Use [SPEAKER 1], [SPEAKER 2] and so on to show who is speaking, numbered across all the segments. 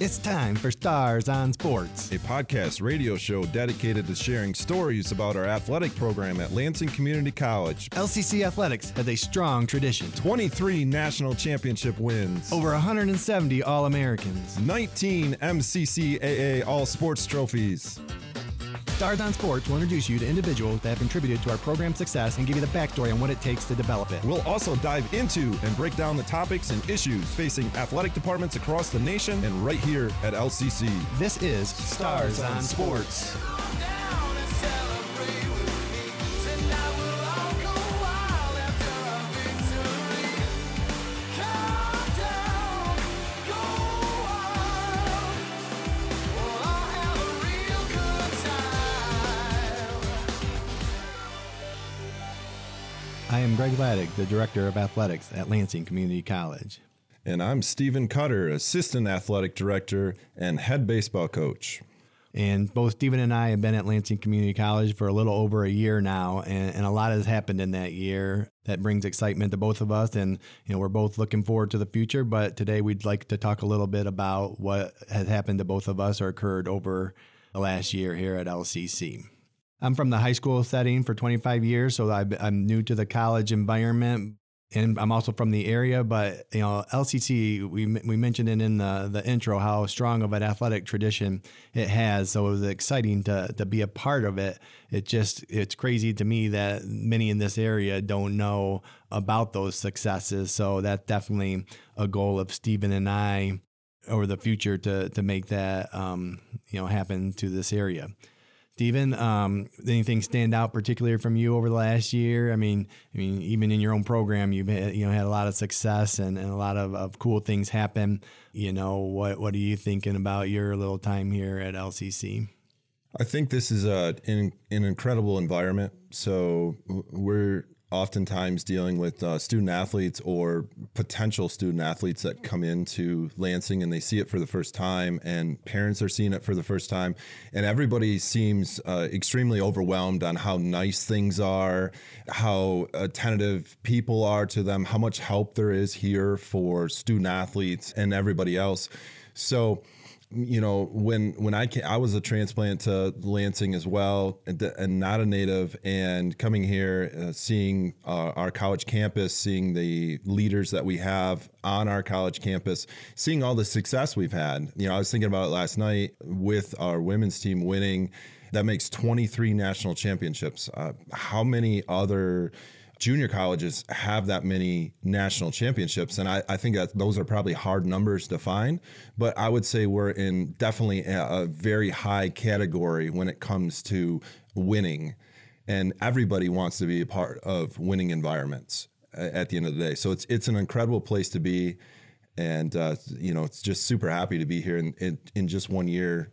[SPEAKER 1] It's time for Stars on Sports.
[SPEAKER 2] a podcast radio show dedicated to sharing stories about our athletic program at Lansing Community College.
[SPEAKER 1] LCC Athletics has a strong tradition.
[SPEAKER 2] 23 national championship wins,
[SPEAKER 1] Over 170 All Americans.
[SPEAKER 2] 19 MCCAA All Sports trophies.
[SPEAKER 1] Stars on Sports will introduce you to individuals that have contributed to our program's success and give you the backstory on what it takes to develop it.
[SPEAKER 2] We'll also dive into and break down the topics and issues facing athletic departments across the nation and right here at LCC.
[SPEAKER 1] This is Stars on Sports. Am Greg Lattig, the Director of Athletics at Lansing Community College.
[SPEAKER 2] And I'm Steven Cutter, Assistant Athletic Director and Head Baseball Coach.
[SPEAKER 1] And both Steven and I have been at Lansing Community College for a little over a year now, and, and a lot has happened in that year that brings excitement to both of us. And you know, we're both looking forward to the future. But today, we'd like to talk a little bit about what has happened to both of us or occurred over the last year here at LCC. I'm from the high school setting for 25 years, so I'm new to the college environment, and I'm also from the area. But you know, LCC, we we mentioned it in the the intro how strong of an athletic tradition it has. So it was exciting to to be a part of it. It just it's crazy to me that many in this area don't know about those successes. So that's definitely a goal of Steven and I over the future to to make that um, you know happen to this area. Steven, um, anything stand out particularly from you over the last year? I mean, I mean, even in your own program, you've had, you know had a lot of success and, and a lot of, of cool things happen. You know, what what are you thinking about your little time here at LCC?
[SPEAKER 2] I think this is a, an, an incredible environment. So we're oftentimes dealing with uh, student athletes or potential student athletes that come into Lansing and they see it for the first time, and parents are seeing it for the first time, and everybody seems uh, extremely overwhelmed on how nice things are, how attentive people are to them, how much help there is here for student athletes and everybody else. So you know when when I came, I was a transplant to Lansing as well and, and not a native and coming here uh, seeing uh, our college campus seeing the leaders that we have on our college campus seeing all the success we've had. You know I was thinking about it last night with our women's team winning that makes 23 national championships. Uh, how many other junior colleges have that many national championships and I, I think that those are probably hard numbers to find but i would say we're in definitely a, a very high category when it comes to winning and everybody wants to be a part of winning environments at the end of the day so it's it's an incredible place to be and uh, you know it's just super happy to be here in, in, in just one year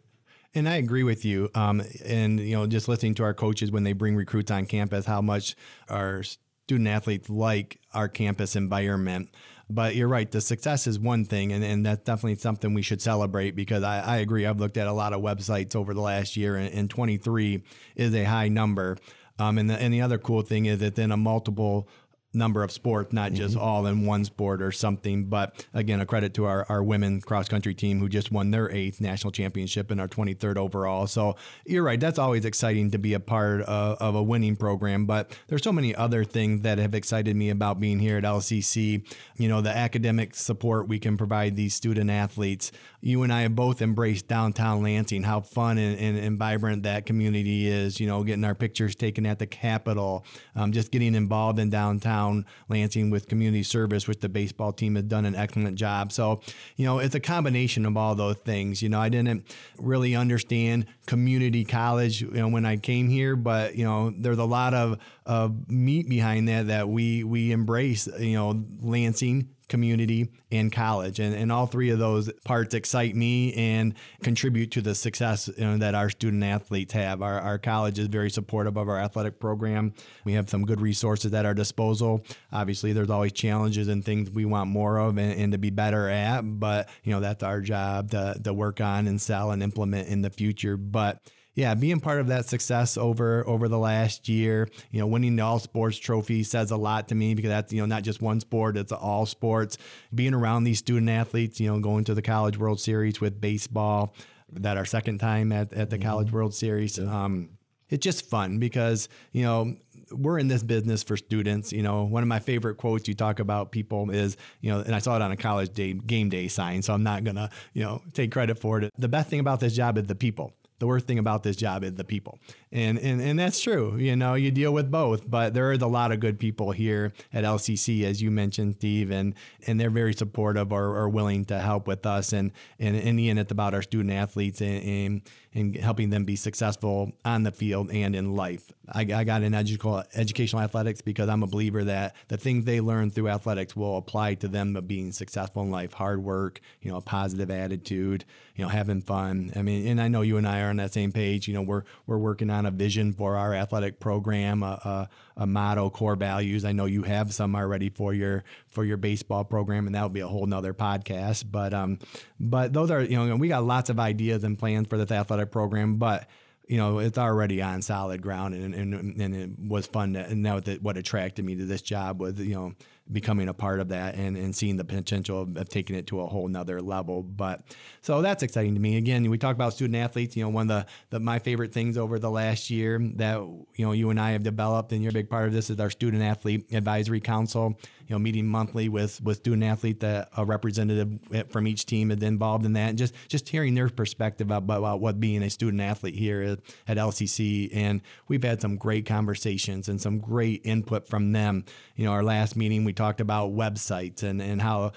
[SPEAKER 1] And I agree with you. Um, and you know, just listening to our coaches when they bring recruits on campus, how much our student athletes like our campus environment. But you're right, the success is one thing, and, and that's definitely something we should celebrate because I, I agree. I've looked at a lot of websites over the last year, and, and 23 is a high number. Um, and, the, and the other cool thing is that then a multiple number of sports, not mm-hmm. just all in one sport or something. But again, a credit to our, our women cross country team who just won their eighth national championship and our 23rd overall. So you're right. That's always exciting to be a part of, of a winning program. But there's so many other things that have excited me about being here at LCC. You know, the academic support we can provide these student athletes. You and I have both embraced downtown Lansing, how fun and, and, and vibrant that community is, you know, getting our pictures taken at the Capitol, um, just getting involved in downtown Lansing with community service, which the baseball team has done an excellent job. So, you know, it's a combination of all those things. You know, I didn't really understand community college, you know, when I came here, but, you know, there's a lot of, of meat behind that that we, we embrace, you know, Lansing community and college. And, and all three of those parts excite me and contribute to the success you know, that our student athletes have. Our, our college is very supportive of our athletic program. We have some good resources at our disposal. Obviously there's always challenges and things we want more of and, and to be better at but you know that's our job to, to work on and sell and implement in the future. But yeah, being part of that success over over the last year, you know, winning the all sports trophy says a lot to me because that's you know not just one sport; it's all sports. Being around these student athletes, you know, going to the College World Series with baseball, that our second time at at the College World Series. Um, it's just fun because you know we're in this business for students. You know, one of my favorite quotes you talk about people is, you know, and I saw it on a college day game day sign, so I'm not gonna, you know, take credit for it. The best thing about this job is the people. The worst thing about this job is the people. And, and and that's true. You know, you deal with both, but there is a lot of good people here at LCC, as you mentioned, Steve, and and they're very supportive or, or willing to help with us. And, and in the end, it's about our student athletes and, and, and helping them be successful on the field and in life. I, I got in educational educational athletics because I'm a believer that the things they learn through athletics will apply to them of being successful in life. Hard work, you know, a positive attitude, you know, having fun. I mean, and I know you and I are on that same page. You know, we're we're working on a vision for our athletic program, a, a, a motto, core values. I know you have some already for your for your baseball program, and that would be a whole nother podcast. But um, but those are you know, we got lots of ideas and plans for this athletic program, but you know, it's already on solid ground, and and, and it was fun. To, and that what attracted me to this job was you know becoming a part of that and, and seeing the potential of, of taking it to a whole nother level. But so that's exciting to me. Again, we talk about student athletes. You know, one of the, the my favorite things over the last year that you know you and I have developed, and you're a big part of this is our student athlete advisory council. You know, meeting monthly with with student athlete that a representative from each team is involved in that, and just just hearing their perspective about, about what being a student athlete here at, at LCC. And we've had some great conversations and some great input from them. You know, our last meeting we talked about websites and and how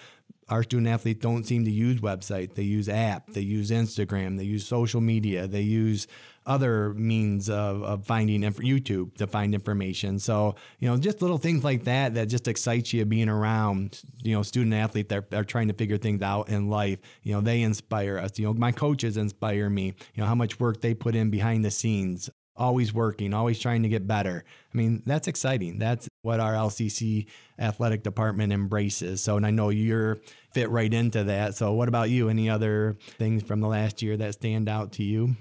[SPEAKER 1] our student athletes don't seem to use websites. They use app, they use Instagram, they use social media, they use other means of, of finding inf- YouTube to find information. So, you know, just little things like that that just excites you being around, you know, student athletes that are trying to figure things out in life. You know, they inspire us. You know, my coaches inspire me, you know, how much work they put in behind the scenes always working, always trying to get better. I mean, that's exciting. That's what our LCC athletic department embraces. So, and I know you're fit right into that. So, what about you? Any other things from the last year that stand out to you?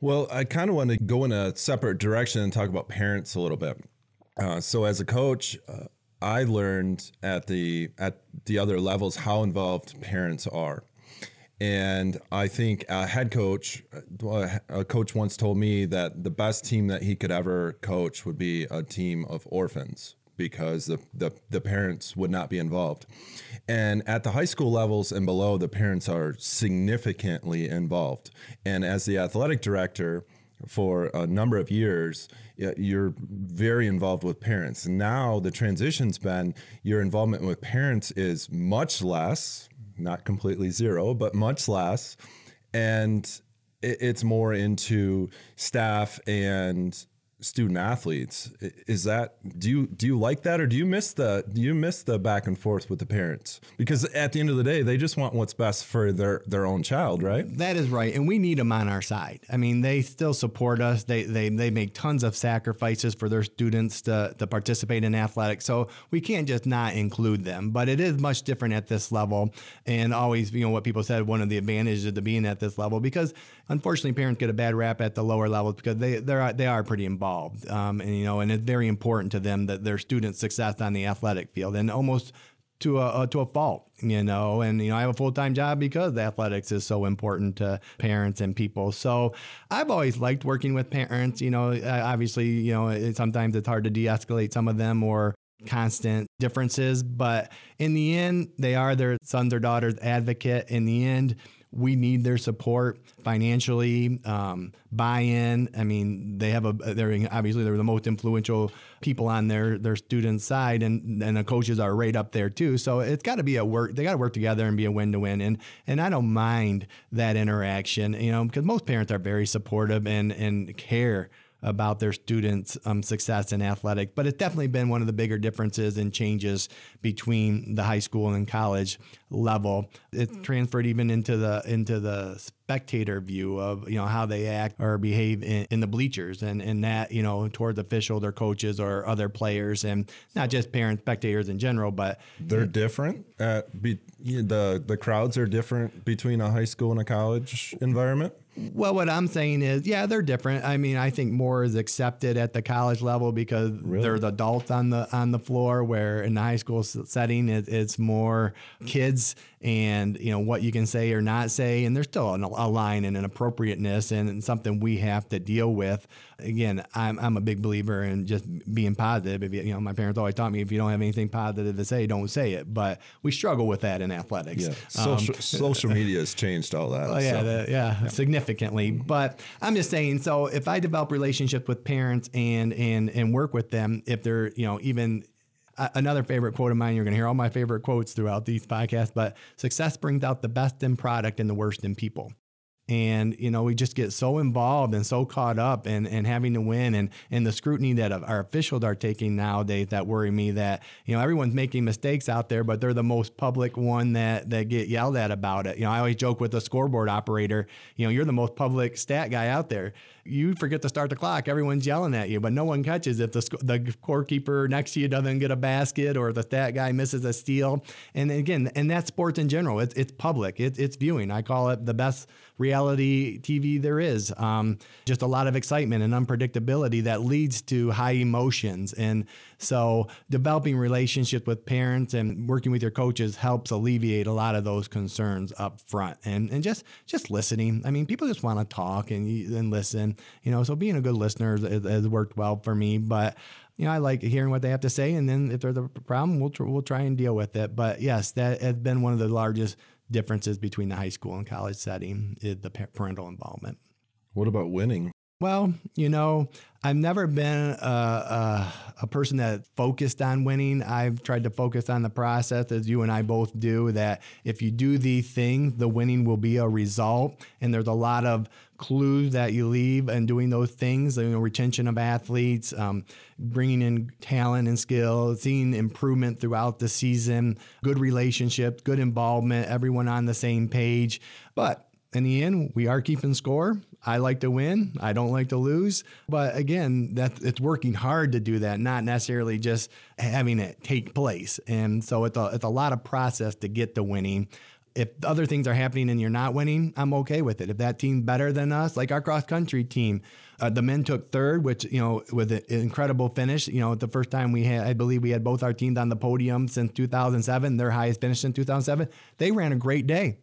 [SPEAKER 2] Well, I kind of want to go in a separate direction and talk about parents a little bit. Uh, so, as a coach, uh, I learned at the at the other levels how involved parents are. And I think a head coach, uh, a coach once told me that the best team that he could ever coach would be a team of orphans because the, the, the parents would not be involved. And at the high school levels and below, the parents are significantly involved. And as the athletic director, for a number of years, you're very involved with parents. Now the transition's been your involvement with parents is much less, not completely zero, but much less. And it, it's more into staff and student athletes. Is that do you do you like that or do you miss the do you miss the back and forth with the parents? Because at the end of the day, they just want what's best for their their own child, right?
[SPEAKER 1] That is right, and we need them on our side. I mean, they still support us. They they they make tons of sacrifices for their students to to participate in athletics. So we can't just not include them. But it is much different at this level, and always, you know, what people said one of the advantages of being at this level because unfortunately parents get a bad rap at the lower levels because they they are they are pretty involved, um, and you know, and it's very important to them that their students' success on the athletic field, and almost to a to a fault, you know. And you know, I have a full time job because athletics is so important to parents and people. So I've always liked working with parents. You know, obviously, you know, it, sometimes it's hard to de escalate some of them or constant differences, but in the end, they are their sons or daughters' advocate. In the end. We need their support financially, um, buy-in. I mean, they have a they're obviously they're the most influential people on their their student side, and and the coaches are right up there too. So it's got to be a work. They got to work together and be a win-to-win. And and I don't mind that interaction, you know, because most parents are very supportive and and care about their students' um, success in athletic. But it's definitely been one of the bigger differences and changes between the high school and college level. It's transferred even into the into the spectator view of you know how they act or behave in, in the bleachers and and that you know towards officials or coaches or other players and not just parents spectators in general but
[SPEAKER 2] They're different. At be, the the crowds are different between a high school and a college environment.
[SPEAKER 1] Well, what I'm saying is, yeah, they're different. I mean, I think more is accepted at the college level because there's adults on the on the floor. Where in the high school setting, it, it's more kids and you know what you can say or not say, and there's still an, a line and an appropriateness and something we have to deal with. Again, I'm I'm a big believer in just being positive. If you, you know, my parents always taught me if you don't have anything positive to say, don't say it. But we struggle with that in athletics.
[SPEAKER 2] Yeah,
[SPEAKER 1] Um,
[SPEAKER 2] social social media has changed all that.
[SPEAKER 1] Oh yeah,
[SPEAKER 2] so.
[SPEAKER 1] the- yeah, significantly. But I'm just saying. So if I develop relationships with parents and and and work with them, if they're you know even another favorite quote of mine, you're going to hear all my favorite quotes throughout these podcasts. But success brings out the best in product and the worst in people. And you know we just get so involved and so caught up and and having to win and and the scrutiny that our officials are taking nowadays that worry me that you know everyone's making mistakes out there but they're the most public one that that get yelled at about it. You know I always joke with the scoreboard operator. You know you're the most public stat guy out there. You forget to start the clock, everyone's yelling at you, but no one catches if the sc- the scorekeeper next to you doesn't get a basket or the stat guy misses a steal. And again, and that's sports in general. It's it's public. It's it's viewing. I call it the best reality TV there is. Um, just a lot of excitement and unpredictability that leads to high emotions. And so developing relationships with parents and working with your coaches helps alleviate a lot of those concerns up front. And and just just listening. I mean, people just want to talk and and listen. You know, so being a good listener has, has worked well for me. But you know, I like hearing what they have to say, and then if there's a problem, we'll tr- we'll try and deal with it. But yes, that has been one of the largest differences between the high school and college setting is the pa- parental involvement.
[SPEAKER 2] What about winning?
[SPEAKER 1] Well, you know, I've never been a, a, a person that focused on winning. I've tried to focus on the process, as you and I both do, that if you do the thing, the winning will be a result. And there's a lot of clues that you leave in doing those things, you know, retention of athletes, um, bringing in talent and skill, seeing improvement throughout the season, good relationships, good involvement, everyone on the same page. But in the end, we are keeping score. I like to win. I don't like to lose. But again, that it's working hard to do that, not necessarily just having it take place. And so it's a, it's a lot of process to get to winning. If other things are happening and you're not winning, I'm okay with it. If that team's better than us, like our cross country team, uh, the men took third, which you know with an incredible finish. You know, the first time we had, I believe we had both our teams on the podium since 2007. Their highest finish in 2007. They ran a great day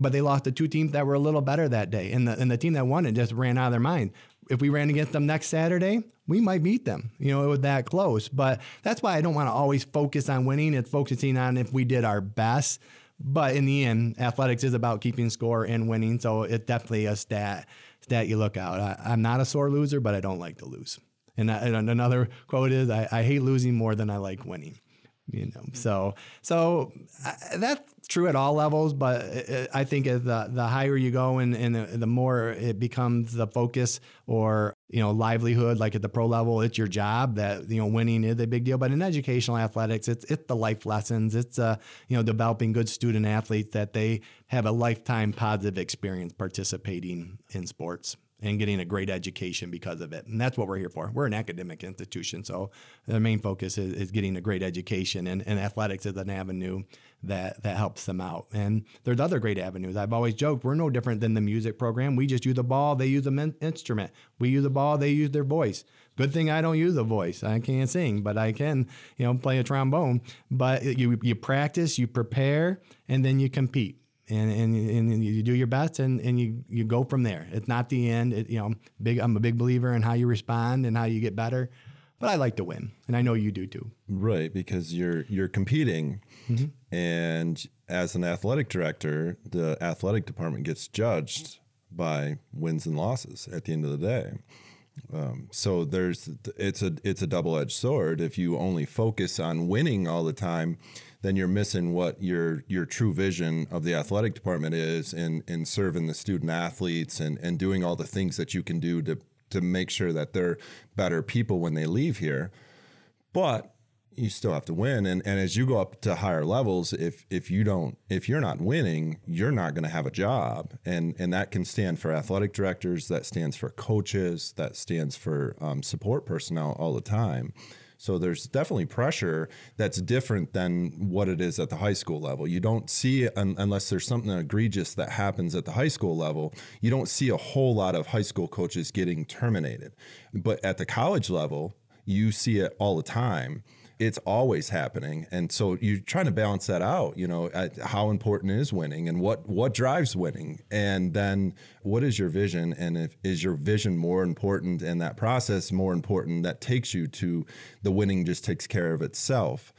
[SPEAKER 1] but they lost to two teams that were a little better that day. And the, and the team that won it just ran out of their mind. If we ran against them next Saturday, we might beat them. You know, it was that close. But that's why I don't want to always focus on winning. It's focusing on if we did our best. But in the end, athletics is about keeping score and winning. So it's definitely a stat stat you look out. I, I'm not a sore loser, but I don't like to lose. And, that- and another quote is, I, I hate losing more than I like winning you know so so uh, that's true at all levels but uh, i think the, the higher you go and, and the, the more it becomes the focus or you know livelihood like at the pro level it's your job that you know winning is a big deal. But in educational athletics it's it's the life lessons. It's uh you know developing good student athletes that they have a lifetime positive experience participating in sports and getting a great education because of it. And that's what we're here for. We're an academic institution. So the main focus is, is getting a great education and, and athletics is an avenue that, that helps them out. And there's other great avenues. I've always joked, we're no different than the music program. We just use a ball, they use an instrument. We use a ball, they use their voice. Good thing I don't use a voice. I can't sing, but I can, you know, play a trombone. But you, you practice, you prepare, and then you compete and, and and you do your best and, and you you go from there. It's not the end. It, you know, big. I'm a big believer in how you respond and how you get better. But I like to win, and I know you do too.
[SPEAKER 2] Right, because you're you're competing, mm-hmm. and as an athletic director, the athletic department gets judged by wins and losses at the end of the day. Um, so there's it's a it's a double edged sword. If you only focus on winning all the time, then you're missing what your your true vision of the athletic department is in in serving the student athletes and and doing all the things that you can do to to make sure that they're better people when they leave here. But you still have to win and and as you go up to higher levels if if you don't if you're not winning you're not going to have a job and and that can stand for athletic directors that stands for coaches that stands for um, support personnel all the time so there's definitely pressure that's different than what it is at the high school level. You don't see un- unless there's something egregious that happens at the high school level. You don't see a whole lot of high school coaches getting terminated. But at the college level, you see it all the time it's always happening. And so you're trying to balance that out you know how important is winning and what what drives winning? And then what is your vision? And if is your vision more important and that process more important that takes you to the winning just takes care of itself?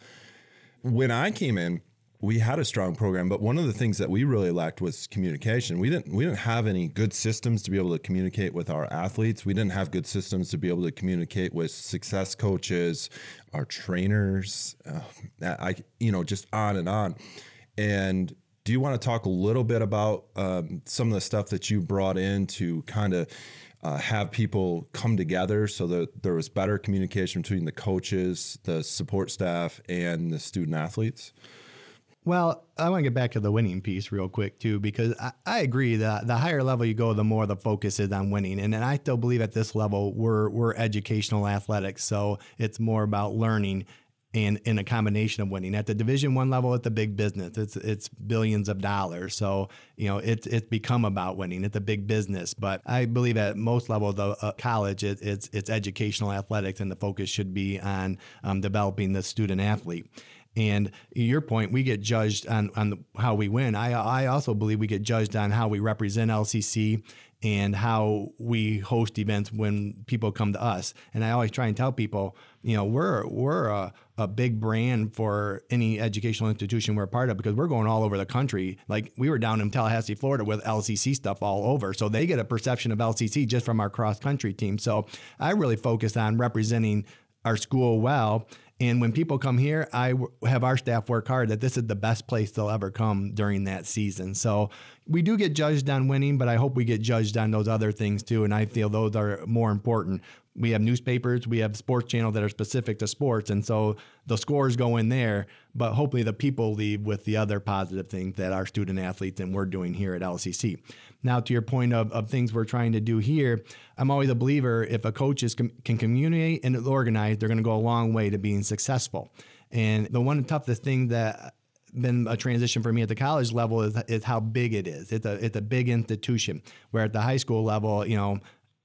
[SPEAKER 2] When i came in we had a strong program, but one of the things that we really lacked was communication. We didn't we didn't have any good systems to be able to communicate with our athletes. We didn't have good systems to be able to communicate with success coaches, our trainers, uh, I you know just on and on. And do you want to talk a little bit about um, some of the stuff that you brought in to kind of uh, have people come together so that there was better communication between the coaches, the support staff, and the student athletes?
[SPEAKER 1] Well, I want to get back to the winning piece real quick too, because I, I agree that the higher level you go, the more the focus is on winning, and, and I still believe at this level we're we're educational athletics, so it's more about learning and in a combination of winning. At the division one level it's a big business. It's it's billions of dollars. So you know it's it's become about winning. It's a big business. But i believe at most levels of uh, college it, it's it's educational athletics and the focus should be on um, developing the student athlete and your point, we get judged on on the, how we win. I I also believe we get judged on how we represent LCC and how we host events when people come to us. And I always try and tell people, you know, we're we're a, a big brand for any educational institution we're part of because we're going all over the country. Like we were down in Tallahassee, Florida with LCC stuff all over. So they get a perception of LCC just from our cross country team. So I really focus on representing our school well and when people come here, I w- have our staff work hard that this is the best place they'll ever come during that season. So we do get judged on winning, but I hope we get judged on those other things too. And I feel those are more important. We have newspapers, we have sports channels that are specific to sports. And so the scores go in there, but hopefully the people leave with the other positive things that our student athletes and we're doing here at LCC. Now, to your point of, of things we're trying to do here, I'm always a believer if a coach is, can communicate and organize, they're going to go a long way to being successful. And the one toughest thing that been a transition for me at the college level is, is how big it is. It's a it's a big institution. Where at the high school level, you know,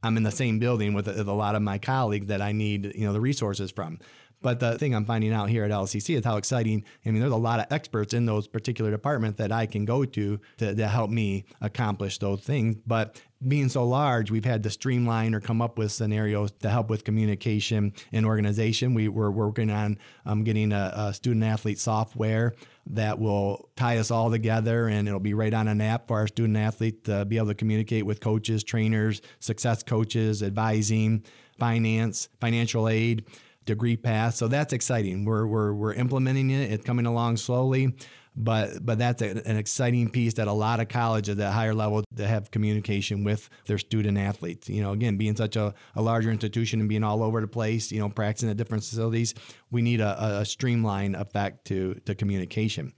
[SPEAKER 1] I'm in the same building with, with a lot of my colleagues that I need you know the resources from. But the thing I'm finding out here at LCC is how exciting. I mean, there's a lot of experts in those particular departments that I can go to to, to help me accomplish those things. But being so large, we've had to streamline or come up with scenarios to help with communication and organization. We, we're working on um, getting a, a student athlete software that will tie us all together and it'll be right on an app for our student athlete to be able to communicate with coaches, trainers, success coaches, advising, finance, financial aid degree path. So that's exciting. We're, we're, we're implementing it. It's coming along slowly, but but that's a, an exciting piece that a lot of colleges at higher level to have communication with their student athletes. You know, again, being such a, a larger institution and being all over the place, you know, practicing at different facilities, we need a, a streamline effect to to communication.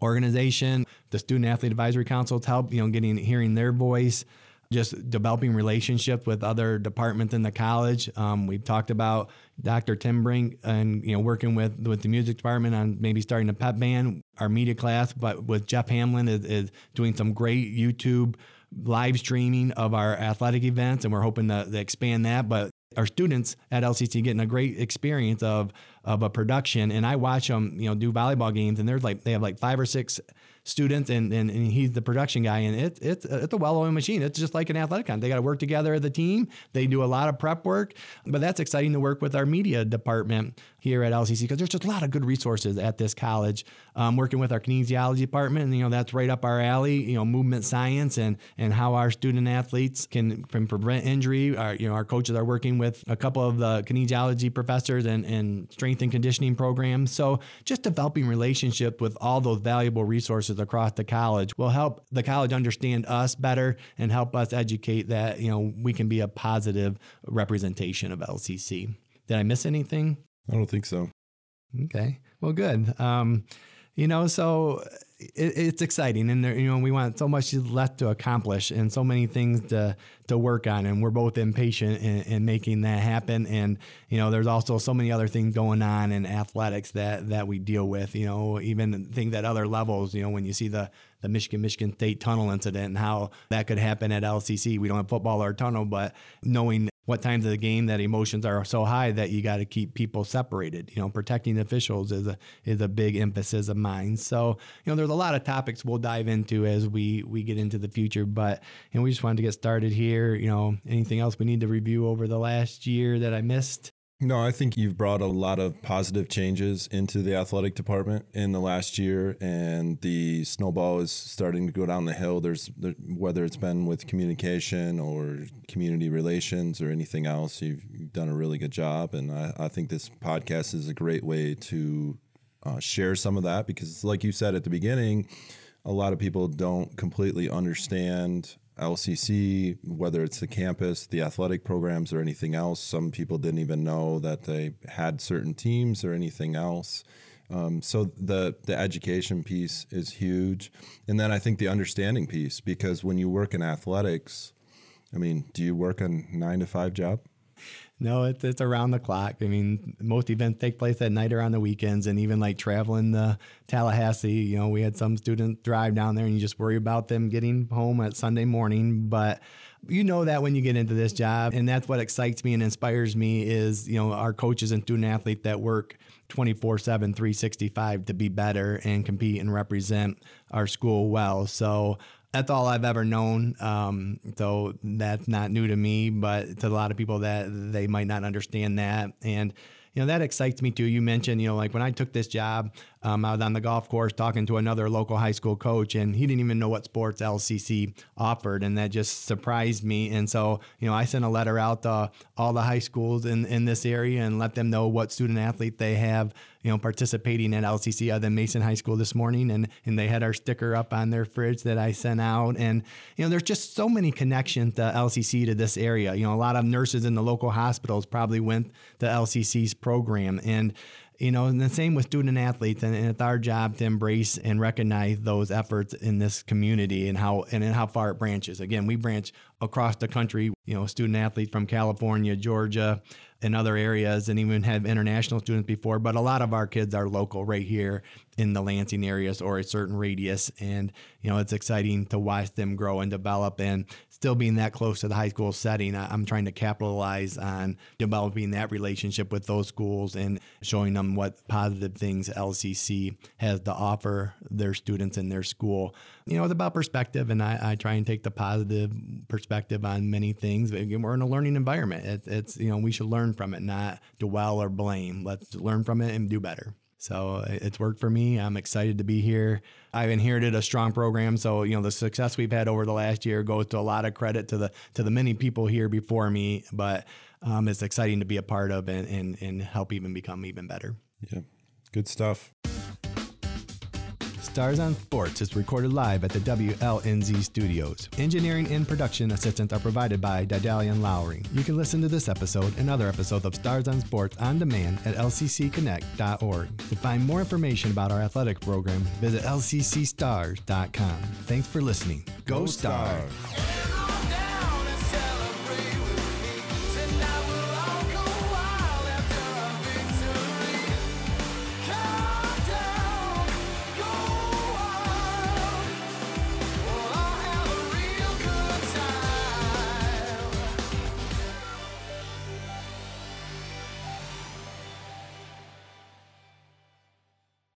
[SPEAKER 1] Organization, the Student Athlete Advisory Council to help, you know, getting hearing their voice just developing relationships with other departments in the college. Um, we've talked about Dr. Tim Brink and you know working with with the music department on maybe starting a pep band, our media class, but with Jeff Hamlin is, is doing some great YouTube live streaming of our athletic events, and we're hoping to, to expand that. But our students at LCC getting a great experience of of a production, and I watch them, you know, do volleyball games, and there's like they have like five or six students, and, and, and he's the production guy, and it, it's it's a well-oiled machine. It's just like an athletic con. They got to work together as a team. They do a lot of prep work, but that's exciting to work with our media department here at LCC because there's just a lot of good resources at this college. Um, working with our kinesiology department, and you know that's right up our alley. You know, movement science and and how our student athletes can, can prevent injury. Our you know our coaches are working with a couple of the kinesiology professors and and strength and conditioning programs. So just developing relationship with all those valuable resources across the college will help the college understand us better and help us educate that you know we can be a positive representation of LCC. Did I miss anything?
[SPEAKER 2] I don't think so.
[SPEAKER 1] Okay. Well, good. Um, you know, so it, it's exciting, and there, you know, we want so much left to accomplish, and so many things to to work on, and we're both impatient in, in making that happen. And you know, there's also so many other things going on in athletics that that we deal with. You know, even things at other levels. You know, when you see the the Michigan Michigan State tunnel incident and how that could happen at LCC. We don't have football or tunnel, but knowing what times of the game that emotions are so high that you got to keep people separated. You know, protecting officials is a is a big emphasis of mine. So, you know, there's a lot of topics we'll dive into as we we get into the future, but you know, we just wanted to get started here. You know, anything else we need to review over the last year that I missed?
[SPEAKER 2] No, I think you've brought a lot of positive changes into the athletic department in the last year, and the snowball is starting to go down the hill. There's there, whether it's been with communication or community relations or anything else, you've, you've done a really good job, and I, I think this podcast is a great way to uh, share some of that because, like you said at the beginning, a lot of people don't completely understand LCC, whether it's the campus, the athletic programs, or anything else. Some people didn't even know that they had certain teams or anything else. Um, so the the education piece is huge, and then I think the understanding piece because when you work in athletics, I mean, do you work a nine to five job?
[SPEAKER 1] No, it's it's around the clock. I mean, most events take place at night or on the weekends, and even like traveling to Tallahassee, you know, we had some students drive down there, and you just worry about them getting home at Sunday morning. But you know that when you get into this job, and that's what excites me and inspires me is you know our coaches and student athletes that work 24 7 365 to be better and compete and represent our school well so that's all I've ever known. Um, so that's not new to me, but to a lot of people that they might not understand that. And, you know, that excites me too. You mentioned, you know, like when I took this job, um, I was on the golf course talking to another local high school coach, and he didn't even know what sports LCC offered, and that just surprised me. And so, you know, I sent a letter out to all the high schools in, in this area and let them know what student athlete they have, you know, participating at LCC other than Mason High School this morning, and and they had our sticker up on their fridge that I sent out, and you know, there's just so many connections to LCC to this area. You know, a lot of nurses in the local hospitals probably went to LCC's program, and you know, and the same with student athletes, and, and it's our job to embrace and recognize those efforts in this community and how and how far it branches. Again, we branch across the country. You know, student athletes from California, Georgia, and other areas, and even have international students before. But a lot of our kids are local, right here in the Lansing areas or a certain radius, and you know, it's exciting to watch them grow and develop. And still being that close to the high school setting, I'm trying to capitalize on developing that relationship with those schools and showing them what positive things LCC has to offer their students in their school. You know, it's about perspective, and I, I try and take the positive perspective on many things. Again, we're in a learning environment. It's, it's you know, we should learn from it, not dwell or blame. Let's learn from it and do better. So it's worked for me. I'm excited to be here. I've inherited a strong program, so you know the success we've had over the last year goes to a lot of credit to the to the many people here before me. But um, it's exciting to be a part of and, and and help even become even better.
[SPEAKER 2] Yeah, good stuff.
[SPEAKER 1] Stars on Sports is recorded live at the WLNZ studios. Engineering and production assistance are provided by Didalian Lowry. You can listen to this episode and other episodes of Stars on Sports on demand at lccconnect.org. To find more information about our athletic program, visit lccstars.com. Thanks for listening. Go, Stars!
[SPEAKER 2] Stars.